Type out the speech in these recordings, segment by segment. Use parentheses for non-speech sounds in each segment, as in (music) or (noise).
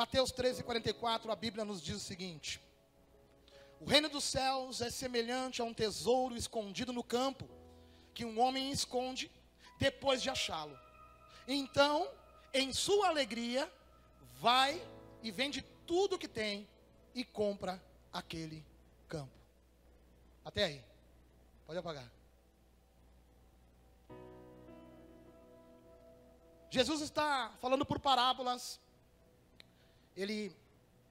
Mateus 13, 44, a Bíblia nos diz o seguinte: O reino dos céus é semelhante a um tesouro escondido no campo, que um homem esconde depois de achá-lo. Então, em sua alegria, vai e vende tudo que tem e compra aquele campo. Até aí. Pode apagar. Jesus está falando por parábolas. Ele,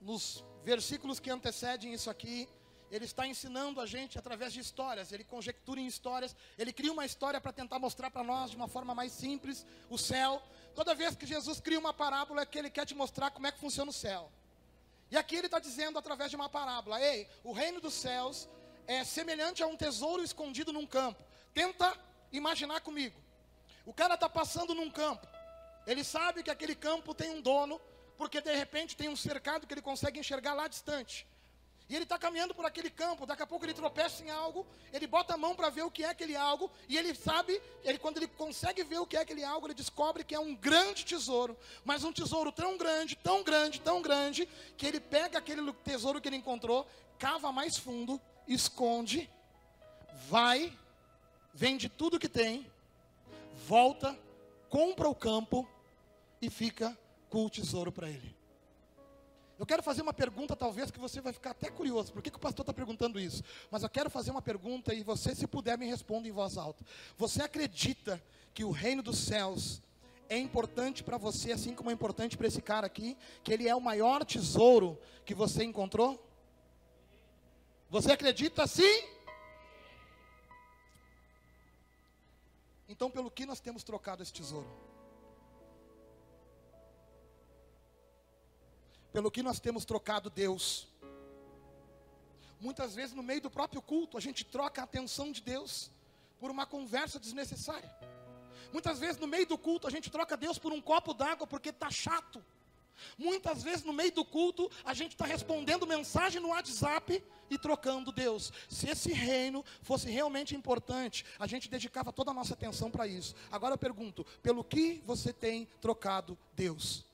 nos versículos que antecedem isso aqui, ele está ensinando a gente através de histórias. Ele conjectura em histórias. Ele cria uma história para tentar mostrar para nós de uma forma mais simples o céu. Toda vez que Jesus cria uma parábola, é que ele quer te mostrar como é que funciona o céu. E aqui ele está dizendo através de uma parábola: Ei, o reino dos céus é semelhante a um tesouro escondido num campo. Tenta imaginar comigo. O cara está passando num campo. Ele sabe que aquele campo tem um dono, porque de repente tem um cercado que ele consegue enxergar lá distante. E ele está caminhando por aquele campo, daqui a pouco ele tropeça em algo, ele bota a mão para ver o que é aquele algo, e ele sabe, ele, quando ele consegue ver o que é aquele algo, ele descobre que é um grande tesouro, mas um tesouro tão grande, tão grande, tão grande, que ele pega aquele tesouro que ele encontrou, cava mais fundo, esconde, vai, vende tudo que tem, volta, compra o campo e fica com o tesouro para ele. Eu quero fazer uma pergunta, talvez, que você vai ficar até curioso. Por que, que o pastor está perguntando isso? Mas eu quero fazer uma pergunta e você, se puder, me responda em voz alta. Você acredita que o reino dos céus é importante para você, assim como é importante para esse cara aqui? Que ele é o maior tesouro que você encontrou? Você acredita sim? Então, pelo que nós temos trocado esse tesouro? Pelo que nós temos trocado Deus. Muitas vezes, no meio do próprio culto, a gente troca a atenção de Deus por uma conversa desnecessária. Muitas vezes, no meio do culto, a gente troca Deus por um copo d'água porque está chato. Muitas vezes, no meio do culto, a gente está respondendo mensagem no WhatsApp e trocando Deus. Se esse reino fosse realmente importante, a gente dedicava toda a nossa atenção para isso. Agora eu pergunto: pelo que você tem trocado Deus?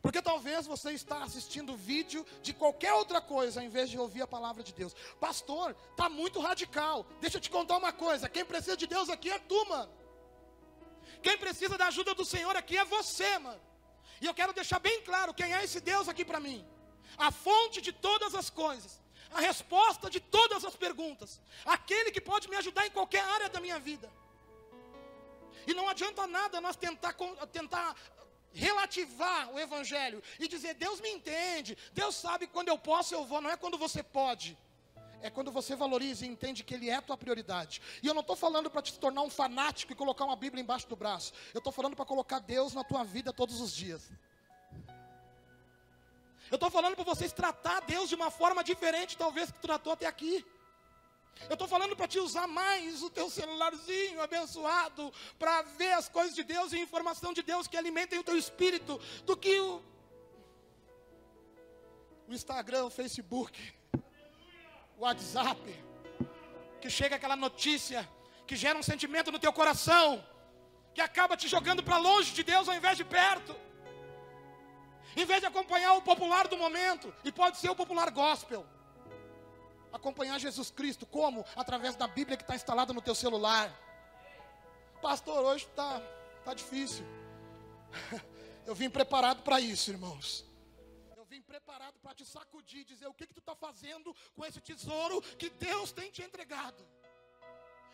Porque talvez você está assistindo vídeo de qualquer outra coisa, em vez de ouvir a palavra de Deus. Pastor, está muito radical. Deixa eu te contar uma coisa: quem precisa de Deus aqui é tu, mano. Quem precisa da ajuda do Senhor aqui é você, mano. E eu quero deixar bem claro quem é esse Deus aqui para mim. A fonte de todas as coisas, a resposta de todas as perguntas, aquele que pode me ajudar em qualquer área da minha vida. E não adianta nada nós tentar, tentar relativar o evangelho e dizer: Deus me entende, Deus sabe quando eu posso eu vou, não é quando você pode. É quando você valoriza e entende que Ele é a tua prioridade. E eu não estou falando para te tornar um fanático e colocar uma Bíblia embaixo do braço. Eu estou falando para colocar Deus na tua vida todos os dias. Eu estou falando para vocês tratar Deus de uma forma diferente, talvez, que tratou até aqui. Eu estou falando para te usar mais o teu celularzinho abençoado para ver as coisas de Deus e informação de Deus que alimentem o teu espírito do que o, o Instagram, o Facebook, o WhatsApp, que chega aquela notícia que gera um sentimento no teu coração, que acaba te jogando para longe de Deus ao invés de perto. Em vez de acompanhar o popular do momento, e pode ser o popular gospel acompanhar Jesus Cristo. Como? Através da Bíblia que está instalada no teu celular. Pastor, hoje está tá difícil. (laughs) Eu vim preparado para isso, irmãos. Eu vim preparado para te sacudir, dizer o que, que tu está fazendo com esse tesouro que Deus tem te entregado.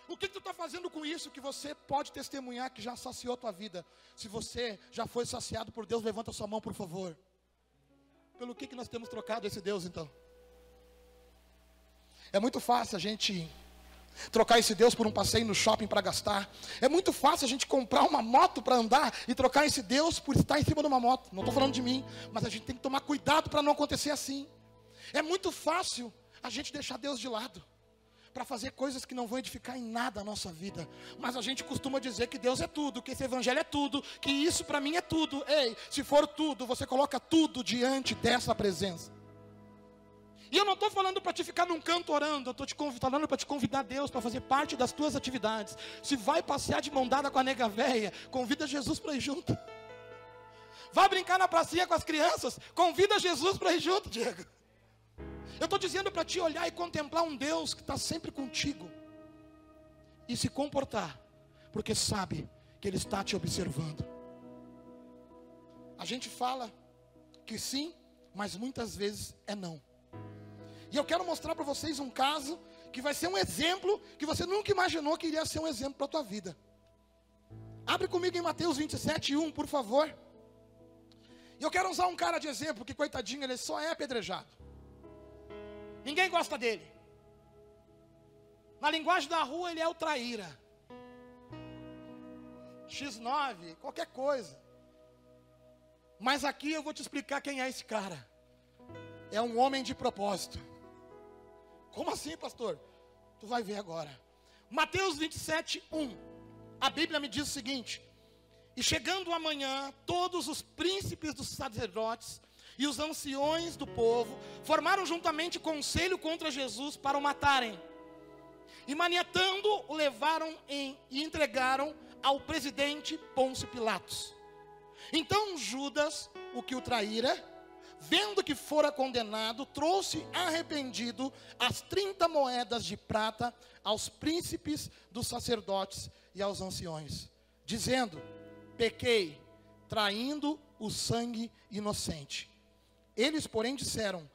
O que, que tu está fazendo com isso que você pode testemunhar que já saciou tua vida? Se você já foi saciado por Deus, levanta sua mão, por favor. Pelo que, que nós temos trocado esse Deus então? É muito fácil a gente trocar esse Deus por um passeio no shopping para gastar. É muito fácil a gente comprar uma moto para andar e trocar esse Deus por estar em cima de uma moto. Não estou falando de mim, mas a gente tem que tomar cuidado para não acontecer assim. É muito fácil a gente deixar Deus de lado para fazer coisas que não vão edificar em nada a nossa vida. Mas a gente costuma dizer que Deus é tudo, que esse evangelho é tudo, que isso para mim é tudo. Ei, se for tudo, você coloca tudo diante dessa presença. E eu não estou falando para te ficar num canto orando, eu estou te falando para te convidar Deus para fazer parte das tuas atividades. Se vai passear de mão dada com a nega véia, convida Jesus para ir junto. Vá brincar na pracinha com as crianças. Convida Jesus para ir junto, Diego. Eu estou dizendo para ti olhar e contemplar um Deus que está sempre contigo. E se comportar, porque sabe que Ele está te observando. A gente fala que sim, mas muitas vezes é não. E eu quero mostrar para vocês um caso que vai ser um exemplo que você nunca imaginou que iria ser um exemplo para a tua vida. Abre comigo em Mateus 27, 1, por favor. E eu quero usar um cara de exemplo, que coitadinho, ele só é apedrejado. Ninguém gosta dele. Na linguagem da rua, ele é o traíra. X9, qualquer coisa. Mas aqui eu vou te explicar quem é esse cara. É um homem de propósito. Como assim, pastor? Tu vai ver agora. Mateus 27, 1. A Bíblia me diz o seguinte: E chegando amanhã, todos os príncipes dos sacerdotes e os anciões do povo formaram juntamente conselho contra Jesus para o matarem. E maniatando, o levaram em, e entregaram ao presidente Pôncio Pilatos. Então Judas, o que o traíra, vendo que fora condenado, trouxe arrependido as 30 moedas de prata aos príncipes dos sacerdotes e aos anciões, dizendo: Pequei, traindo o sangue inocente. Eles, porém, disseram: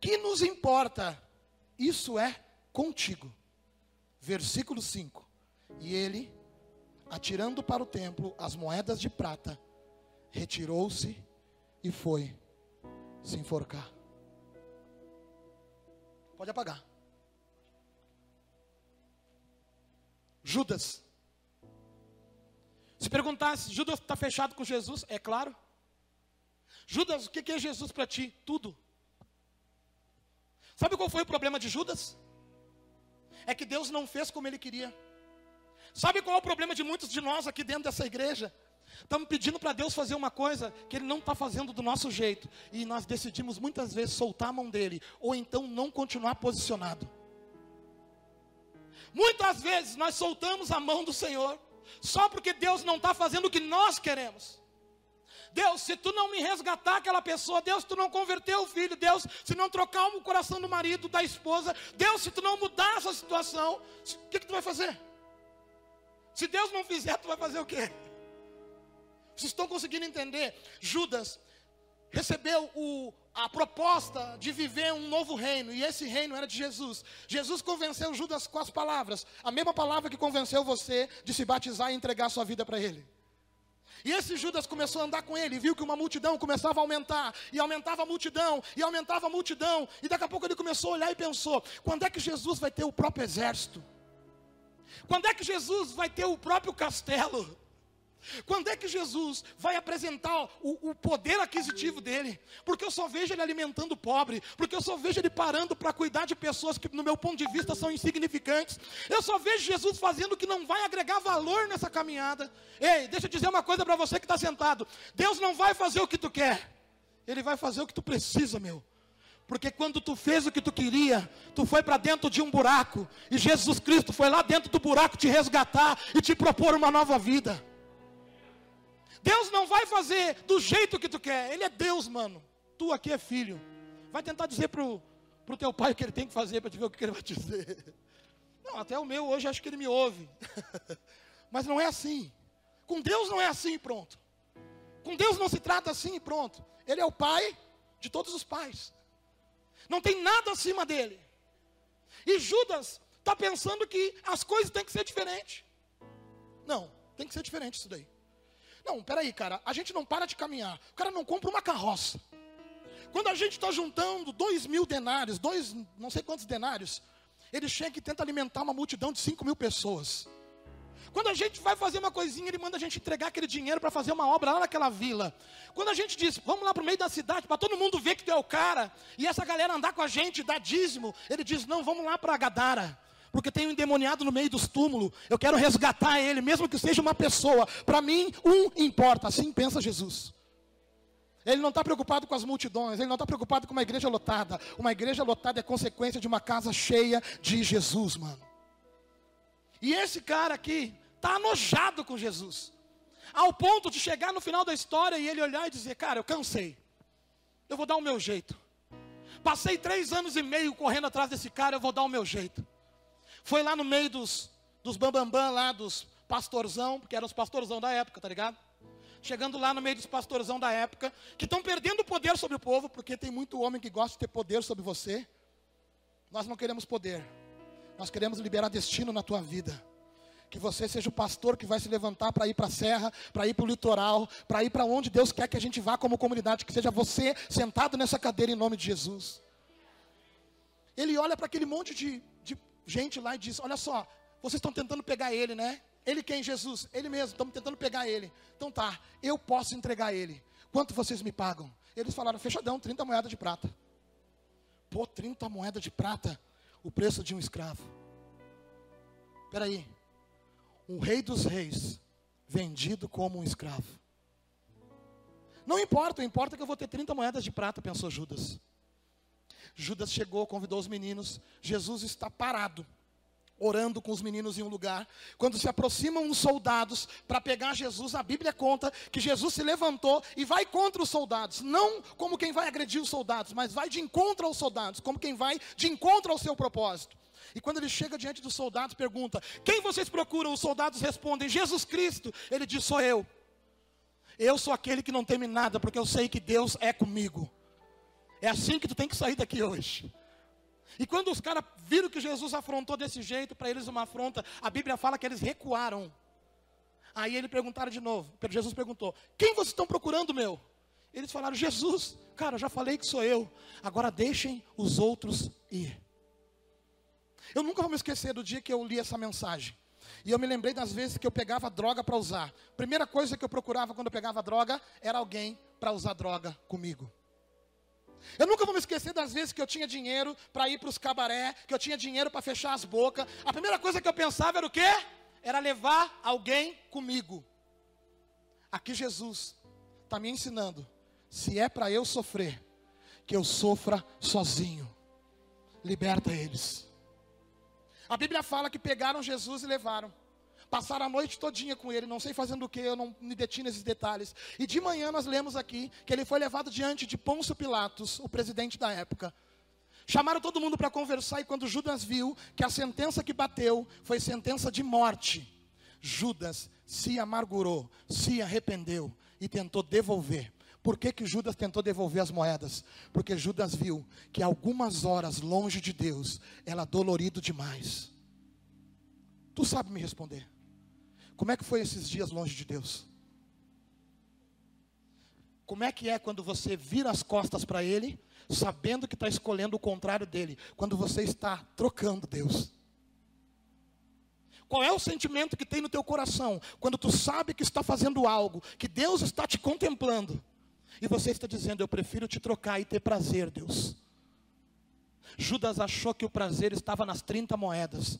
Que nos importa? Isso é contigo. Versículo 5. E ele, atirando para o templo as moedas de prata, retirou-se e foi se enforcar. Pode apagar. Judas. Se perguntasse, Judas está fechado com Jesus? É claro. Judas, o que é Jesus para ti? Tudo. Sabe qual foi o problema de Judas? É que Deus não fez como ele queria. Sabe qual é o problema de muitos de nós aqui dentro dessa igreja? Estamos pedindo para Deus fazer uma coisa que Ele não está fazendo do nosso jeito. E nós decidimos muitas vezes soltar a mão dele, ou então não continuar posicionado. Muitas vezes nós soltamos a mão do Senhor, só porque Deus não está fazendo o que nós queremos. Deus, se tu não me resgatar aquela pessoa, Deus, tu não converter o filho, Deus, se não trocar o coração do marido, da esposa, Deus, se tu não mudar essa situação, o que, que tu vai fazer? Se Deus não fizer, tu vai fazer o quê? Vocês estão conseguindo entender? Judas recebeu o, a proposta de viver um novo reino, e esse reino era de Jesus. Jesus convenceu Judas com as palavras, a mesma palavra que convenceu você de se batizar e entregar sua vida para ele. E esse Judas começou a andar com ele, viu que uma multidão começava a aumentar, e aumentava a multidão, e aumentava a multidão, e daqui a pouco ele começou a olhar e pensou: quando é que Jesus vai ter o próprio exército? Quando é que Jesus vai ter o próprio castelo? Quando é que Jesus vai apresentar o, o, poder aquisitivo dele? Porque eu só vejo ele alimentando o pobre, porque eu só vejo ele parando para cuidar de pessoas que, no meu ponto de vista, são insignificantes. Eu só vejo Jesus fazendo que não vai agregar valor nessa caminhada. Ei, deixa eu dizer uma coisa para você que está sentado: Deus não vai fazer o que tu quer, Ele vai fazer o que tu precisa, meu. Porque quando tu fez o que tu queria, tu foi para dentro de um buraco, e Jesus Cristo foi lá dentro do buraco te resgatar e te propor uma nova vida. Deus não vai fazer do jeito que tu quer. Ele é Deus, mano. Tu aqui é filho. Vai tentar dizer pro, pro teu pai o que ele tem que fazer para te ver o que ele vai dizer. Não, até o meu hoje acho que ele me ouve. (laughs) Mas não é assim. Com Deus não é assim, pronto. Com Deus não se trata assim pronto. Ele é o pai de todos os pais. Não tem nada acima dele. E Judas está pensando que as coisas têm que ser diferentes. Não, tem que ser diferente isso daí. Não, peraí, cara, a gente não para de caminhar. O cara não compra uma carroça. Quando a gente está juntando dois mil denários, dois, não sei quantos denários, ele chega e tenta alimentar uma multidão de cinco mil pessoas. Quando a gente vai fazer uma coisinha, ele manda a gente entregar aquele dinheiro para fazer uma obra lá naquela vila. Quando a gente diz, vamos lá para o meio da cidade, para todo mundo ver que tu é o cara, e essa galera andar com a gente, dar dízimo, ele diz, não, vamos lá para Gadara porque tem um endemoniado no meio dos túmulos. Eu quero resgatar ele, mesmo que seja uma pessoa. Para mim, um importa. Assim pensa Jesus. Ele não está preocupado com as multidões, ele não está preocupado com uma igreja lotada. Uma igreja lotada é consequência de uma casa cheia de Jesus, mano. E esse cara aqui está anojado com Jesus. Ao ponto de chegar no final da história e ele olhar e dizer: Cara, eu cansei. Eu vou dar o meu jeito. Passei três anos e meio correndo atrás desse cara, eu vou dar o meu jeito. Foi lá no meio dos, dos bambambam bam, bam, lá, dos pastorzão, porque eram os pastorzão da época, tá ligado? Chegando lá no meio dos pastorzão da época, que estão perdendo o poder sobre o povo, porque tem muito homem que gosta de ter poder sobre você. Nós não queremos poder, nós queremos liberar destino na tua vida. Que você seja o pastor que vai se levantar para ir para a serra, para ir para o litoral, para ir para onde Deus quer que a gente vá como comunidade. Que seja você sentado nessa cadeira em nome de Jesus. Ele olha para aquele monte de, de gente lá e diz: Olha só, vocês estão tentando pegar ele, né? Ele quem? Jesus? Ele mesmo, estamos tentando pegar ele. Então tá, eu posso entregar ele. Quanto vocês me pagam? Eles falaram: Fechadão, 30 moedas de prata. Pô, 30 moedas de prata, o preço de um escravo. Espera aí, um rei dos reis, vendido como um escravo. Não importa, importa que eu vou ter 30 moedas de prata, pensou Judas. Judas chegou, convidou os meninos. Jesus está parado, orando com os meninos em um lugar. Quando se aproximam os soldados para pegar Jesus, a Bíblia conta que Jesus se levantou e vai contra os soldados. Não como quem vai agredir os soldados, mas vai de encontro aos soldados, como quem vai de encontro ao seu propósito. E quando ele chega diante dos soldados, pergunta: Quem vocês procuram? Os soldados respondem: Jesus Cristo. Ele diz: Sou eu. Eu sou aquele que não teme nada, porque eu sei que Deus é comigo. É assim que tu tem que sair daqui hoje. E quando os caras viram que Jesus afrontou desse jeito, para eles uma afronta, a Bíblia fala que eles recuaram. Aí ele perguntaram de novo. Jesus perguntou: Quem vocês estão procurando, meu? Eles falaram: Jesus. Cara, já falei que sou eu. Agora deixem os outros ir. Eu nunca vou me esquecer do dia que eu li essa mensagem. E eu me lembrei das vezes que eu pegava droga para usar. Primeira coisa que eu procurava quando eu pegava droga era alguém para usar droga comigo. Eu nunca vou me esquecer das vezes que eu tinha dinheiro para ir para os cabaré, que eu tinha dinheiro para fechar as bocas. A primeira coisa que eu pensava era o quê? Era levar alguém comigo. Aqui Jesus está me ensinando: se é para eu sofrer, que eu sofra sozinho. Liberta eles. A Bíblia fala que pegaram Jesus e levaram. Passaram a noite todinha com ele, não sei fazendo o que, eu não me detinho nesses detalhes. E de manhã nós lemos aqui que ele foi levado diante de Pôncio Pilatos, o presidente da época. Chamaram todo mundo para conversar e quando Judas viu que a sentença que bateu foi sentença de morte, Judas se amargurou, se arrependeu e tentou devolver. Por que, que Judas tentou devolver as moedas? Porque Judas viu que algumas horas longe de Deus era dolorido demais. Tu sabe me responder. Como é que foi esses dias longe de Deus? Como é que é quando você vira as costas para Ele, sabendo que está escolhendo o contrário dele, quando você está trocando Deus? Qual é o sentimento que tem no teu coração quando tu sabe que está fazendo algo, que Deus está te contemplando? E você está dizendo: Eu prefiro te trocar e ter prazer, Deus. Judas achou que o prazer estava nas 30 moedas.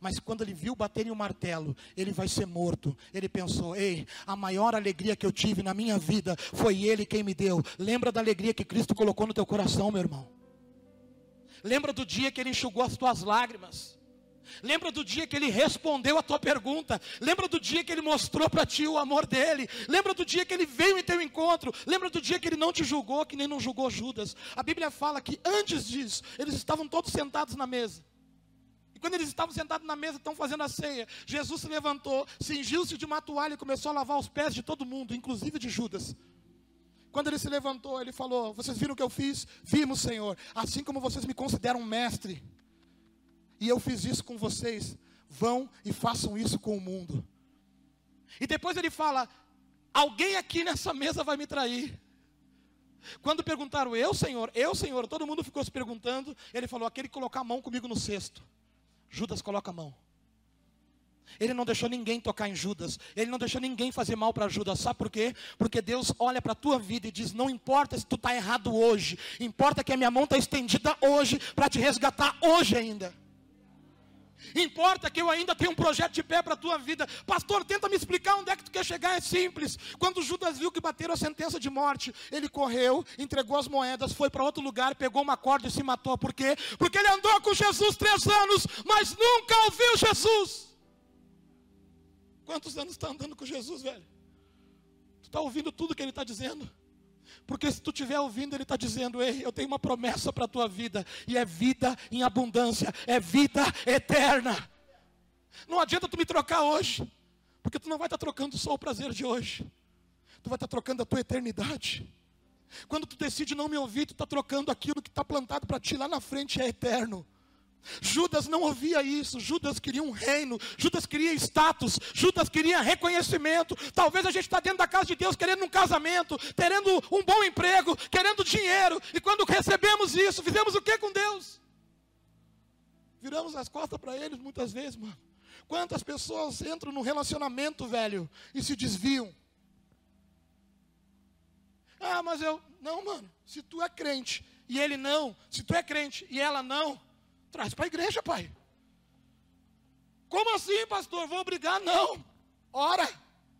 Mas quando ele viu baterem o martelo, ele vai ser morto. Ele pensou: ei, a maior alegria que eu tive na minha vida foi ele quem me deu. Lembra da alegria que Cristo colocou no teu coração, meu irmão? Lembra do dia que ele enxugou as tuas lágrimas? Lembra do dia que ele respondeu a tua pergunta? Lembra do dia que ele mostrou para ti o amor dele? Lembra do dia que ele veio em teu encontro? Lembra do dia que ele não te julgou, que nem não julgou Judas? A Bíblia fala que antes disso, eles estavam todos sentados na mesa. Quando eles estavam sentados na mesa, estão fazendo a ceia, Jesus se levantou, cingiu-se de uma toalha e começou a lavar os pés de todo mundo, inclusive de Judas. Quando ele se levantou, ele falou: Vocês viram o que eu fiz? Vimos, Senhor. Assim como vocês me consideram mestre e eu fiz isso com vocês, vão e façam isso com o mundo. E depois ele fala: alguém aqui nessa mesa vai me trair. Quando perguntaram, eu, Senhor, eu, Senhor, todo mundo ficou se perguntando. Ele falou: aquele que colocar a mão comigo no cesto. Judas coloca a mão. Ele não deixou ninguém tocar em Judas. Ele não deixou ninguém fazer mal para Judas. Sabe por quê? Porque Deus olha para a tua vida e diz: Não importa se tu está errado hoje. Importa que a minha mão está estendida hoje para te resgatar hoje ainda. Importa que eu ainda tenho um projeto de pé para a tua vida. Pastor, tenta me explicar onde é que tu quer chegar. É simples. Quando Judas viu que bateram a sentença de morte, ele correu, entregou as moedas, foi para outro lugar, pegou uma corda e se matou. Por quê? Porque ele andou com Jesus três anos, mas nunca ouviu Jesus. Quantos anos está andando com Jesus, velho? está ouvindo tudo que ele está dizendo? Porque se tu estiver ouvindo, ele está dizendo: Ei, eu tenho uma promessa para a tua vida, e é vida em abundância, é vida eterna. Não adianta tu me trocar hoje, porque tu não vai estar tá trocando só o prazer de hoje, tu vai estar tá trocando a tua eternidade. Quando tu decide não me ouvir, tu está trocando aquilo que está plantado para ti lá na frente, é eterno. Judas não ouvia isso, Judas queria um reino, Judas queria status, Judas queria reconhecimento. Talvez a gente está dentro da casa de Deus querendo um casamento, querendo um bom emprego, querendo dinheiro, e quando recebemos isso, fizemos o que com Deus? Viramos as costas para eles muitas vezes, mano. Quantas pessoas entram no relacionamento, velho, e se desviam? Ah, mas eu. Não, mano. Se tu é crente e ele não, se tu é crente e ela não, Traz para a igreja, pai. Como assim, pastor? Vou obrigar? Não. Ora,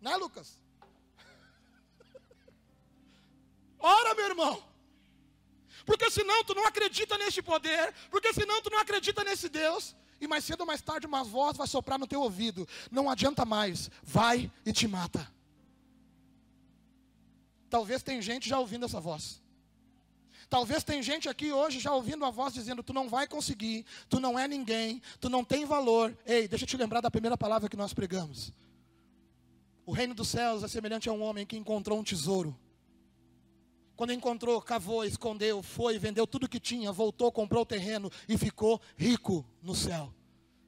né, Lucas? (laughs) Ora, meu irmão. Porque senão tu não acredita neste poder, porque senão tu não acredita nesse Deus, e mais cedo ou mais tarde uma voz vai soprar no teu ouvido. Não adianta mais, vai e te mata. Talvez tem gente já ouvindo essa voz. Talvez tem gente aqui hoje já ouvindo a voz dizendo: Tu não vai conseguir, tu não é ninguém, tu não tem valor. Ei, deixa eu te lembrar da primeira palavra que nós pregamos. O reino dos céus é semelhante a um homem que encontrou um tesouro. Quando encontrou, cavou, escondeu, foi, vendeu tudo que tinha, voltou, comprou o terreno e ficou rico no céu.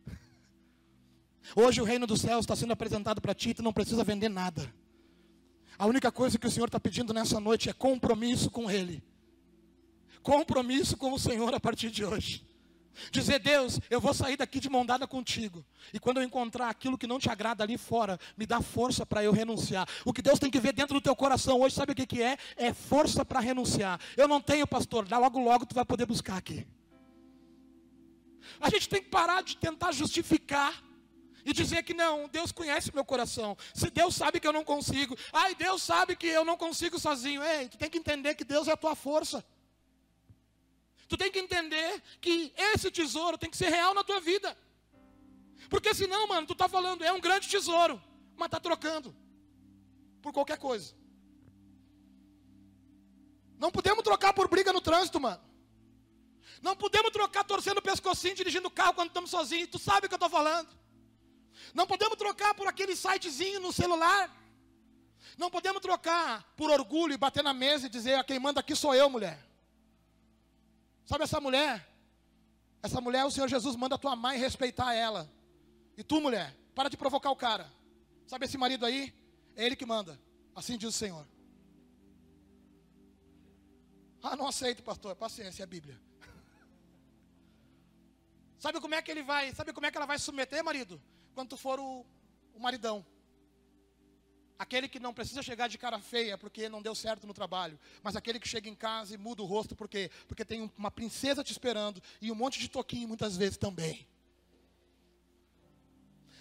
(laughs) Hoje o reino dos céus está sendo apresentado para ti, tu não precisa vender nada. A única coisa que o Senhor está pedindo nessa noite é compromisso com Ele compromisso com o Senhor a partir de hoje. Dizer, Deus, eu vou sair daqui de mão dada contigo. E quando eu encontrar aquilo que não te agrada ali fora, me dá força para eu renunciar. O que Deus tem que ver dentro do teu coração hoje, sabe o que, que é? É força para renunciar. Eu não tenho, pastor, logo logo tu vai poder buscar aqui. A gente tem que parar de tentar justificar e dizer que não, Deus conhece meu coração. Se Deus sabe que eu não consigo, ai, Deus sabe que eu não consigo sozinho. Ei, tu tem que entender que Deus é a tua força. Tu tem que entender que esse tesouro tem que ser real na tua vida. Porque senão, mano, tu está falando, é um grande tesouro, mas está trocando por qualquer coisa. Não podemos trocar por briga no trânsito, mano. Não podemos trocar torcendo o pescocinho, dirigindo o carro quando estamos sozinhos. Tu sabe o que eu estou falando. Não podemos trocar por aquele sitezinho no celular. Não podemos trocar por orgulho e bater na mesa e dizer: ah, quem manda aqui sou eu, mulher. Sabe essa mulher? Essa mulher, o Senhor Jesus manda tu amar e respeitar ela. E tu, mulher, para de provocar o cara. Sabe esse marido aí? É ele que manda. Assim diz o Senhor. Ah, não aceito, pastor. Paciência, é a Bíblia. (laughs) Sabe como é que ele vai? Sabe como é que ela vai submeter, marido? Quando tu for o, o maridão. Aquele que não precisa chegar de cara feia porque não deu certo no trabalho, mas aquele que chega em casa e muda o rosto porque porque tem uma princesa te esperando e um monte de toquinho muitas vezes também.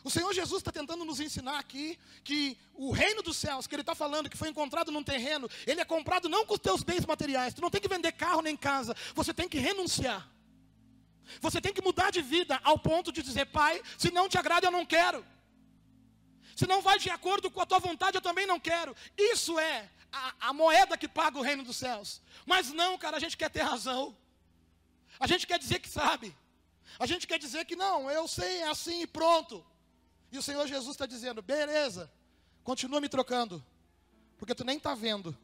O Senhor Jesus está tentando nos ensinar aqui que o reino dos céus, que Ele está falando, que foi encontrado num terreno, ele é comprado não com os teus bens materiais. Tu não tem que vender carro nem casa, você tem que renunciar. Você tem que mudar de vida ao ponto de dizer, Pai, se não te agrada, eu não quero. Se não vai de acordo com a tua vontade, eu também não quero. Isso é a, a, moeda que paga o reino dos céus. Mas não, cara, a gente quer ter razão. A gente quer dizer que sabe. A gente quer dizer que não, eu sei, é assim e pronto. E o Senhor Jesus está dizendo: beleza, continua me trocando, porque tu nem está vendo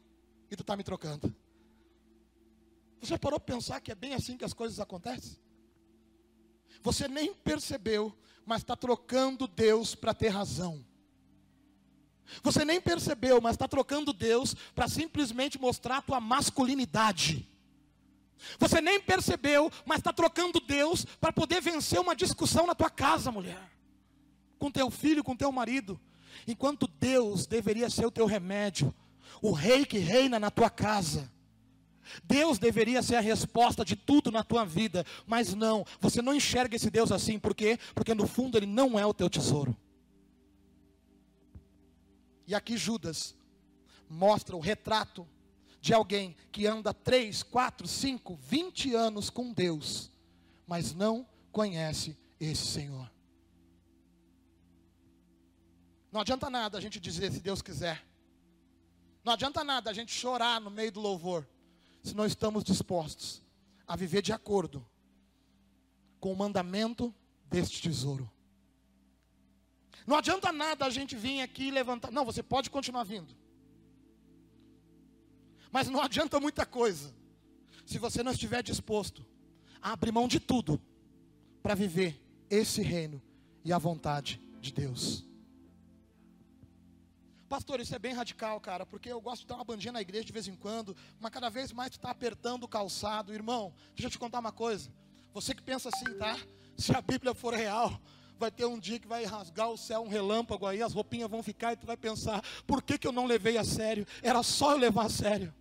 e tu está me trocando. Você parou para pensar que é bem assim que as coisas acontecem? Você nem percebeu, mas está trocando Deus para ter razão. Você nem percebeu, mas está trocando Deus para simplesmente mostrar a tua masculinidade. Você nem percebeu, mas está trocando Deus para poder vencer uma discussão na tua casa, mulher. Com teu filho, com teu marido. Enquanto Deus deveria ser o teu remédio, o rei que reina na tua casa. Deus deveria ser a resposta de tudo na tua vida, mas não, você não enxerga esse Deus assim, por quê? Porque no fundo ele não é o teu tesouro. E aqui Judas mostra o retrato de alguém que anda 3, 4, 5, 20 anos com Deus, mas não conhece esse Senhor. Não adianta nada a gente dizer se Deus quiser. Não adianta nada a gente chorar no meio do louvor, se não estamos dispostos a viver de acordo com o mandamento deste tesouro. Não adianta nada a gente vir aqui e levantar. Não, você pode continuar vindo. Mas não adianta muita coisa se você não estiver disposto a abrir mão de tudo para viver esse reino e a vontade de Deus. Pastor, isso é bem radical, cara, porque eu gosto de dar uma bandinha na igreja de vez em quando, mas cada vez mais tu está apertando o calçado. Irmão, deixa eu te contar uma coisa. Você que pensa assim, tá? Se a Bíblia for real, vai ter um dia que vai rasgar o céu, um relâmpago aí, as roupinhas vão ficar e tu vai pensar: por que, que eu não levei a sério? Era só eu levar a sério.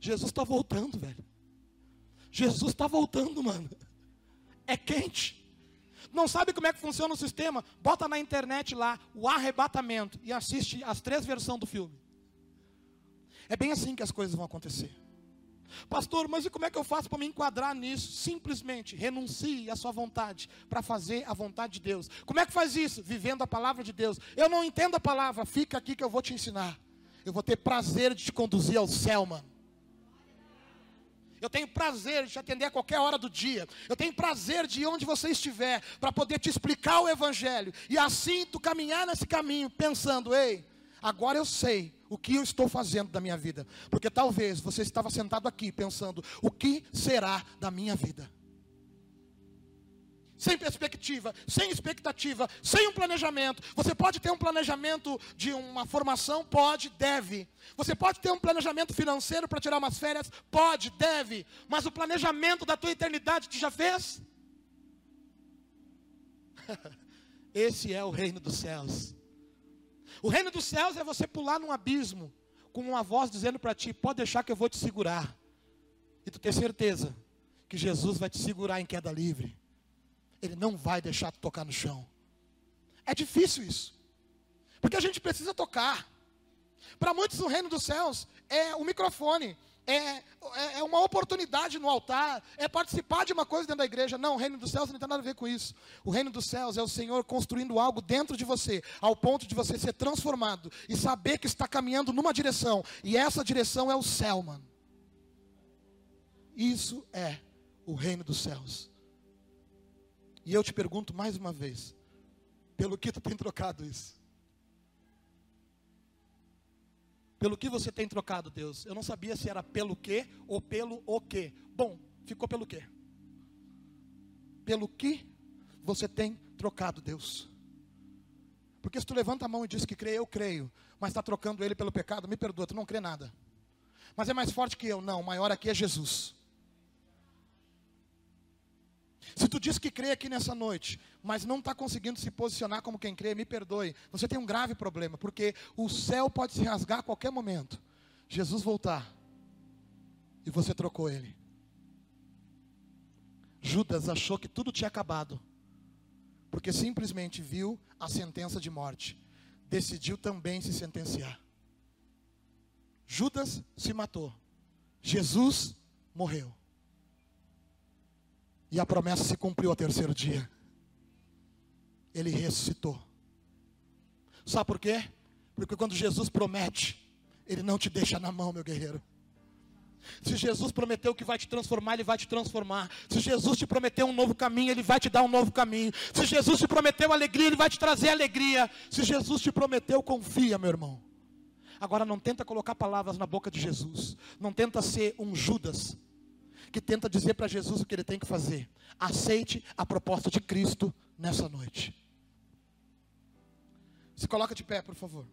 Jesus está voltando, velho. Jesus está voltando, mano. É quente. Não sabe como é que funciona o sistema? Bota na internet lá o arrebatamento e assiste as três versões do filme. É bem assim que as coisas vão acontecer. Pastor, mas e como é que eu faço para me enquadrar nisso? Simplesmente renuncie à sua vontade para fazer a vontade de Deus. Como é que faz isso? Vivendo a palavra de Deus. Eu não entendo a palavra, fica aqui que eu vou te ensinar. Eu vou ter prazer de te conduzir ao céu, mano. Eu tenho prazer de te atender a qualquer hora do dia. Eu tenho prazer de ir onde você estiver, para poder te explicar o Evangelho. E assim tu caminhar nesse caminho, pensando: ei, agora eu sei o que eu estou fazendo da minha vida. Porque talvez você estava sentado aqui pensando: o que será da minha vida? sem perspectiva, sem expectativa, sem um planejamento. Você pode ter um planejamento de uma formação? Pode, deve. Você pode ter um planejamento financeiro para tirar umas férias? Pode, deve. Mas o planejamento da tua eternidade tu já fez? (laughs) Esse é o reino dos céus. O reino dos céus é você pular num abismo com uma voz dizendo para ti: pode deixar que eu vou te segurar. E tu ter certeza que Jesus vai te segurar em queda livre. Ele não vai deixar tu tocar no chão. É difícil isso. Porque a gente precisa tocar. Para muitos, o reino dos céus é o microfone, é, é, é, uma oportunidade no altar, é participar de uma coisa dentro da igreja. Não, o reino dos céus não tem nada a ver com isso. O reino dos céus é o Senhor construindo algo dentro de você, ao ponto de você ser transformado e saber que está caminhando numa direção, e essa direção é o céu, mano. Isso é o reino dos céus. E eu te pergunto mais uma vez: pelo que tu tem trocado isso? Pelo que você tem trocado, Deus? Eu não sabia se era pelo que ou pelo o que. Bom, ficou pelo que? Pelo que você tem trocado, Deus? Porque se tu levanta a mão e diz que crê, eu creio, mas está trocando ele pelo pecado, me perdoa, tu não crê nada. Mas é mais forte que eu, não, maior aqui é Jesus. Se tu diz que crê aqui nessa noite, mas não está conseguindo se posicionar como quem crê, me perdoe. Você tem um grave problema, porque o céu pode se rasgar a qualquer momento. Jesus voltar e você trocou ele. Judas achou que tudo tinha acabado, porque simplesmente viu a sentença de morte, decidiu também se sentenciar. Judas se matou, Jesus morreu. E a promessa se cumpriu ao terceiro dia. Ele ressuscitou. Sabe por quê? Porque quando Jesus promete, Ele não te deixa na mão, meu guerreiro. Se Jesus prometeu que vai te transformar, Ele vai te transformar. Se Jesus te prometeu um novo caminho, Ele vai te dar um novo caminho. Se Jesus te prometeu alegria, Ele vai te trazer alegria. Se Jesus te prometeu, confia, meu irmão. Agora não tenta colocar palavras na boca de Jesus. Não tenta ser um Judas que tenta dizer para Jesus o que ele tem que fazer. Aceite a proposta de Cristo nessa noite. Se coloca de pé, por favor.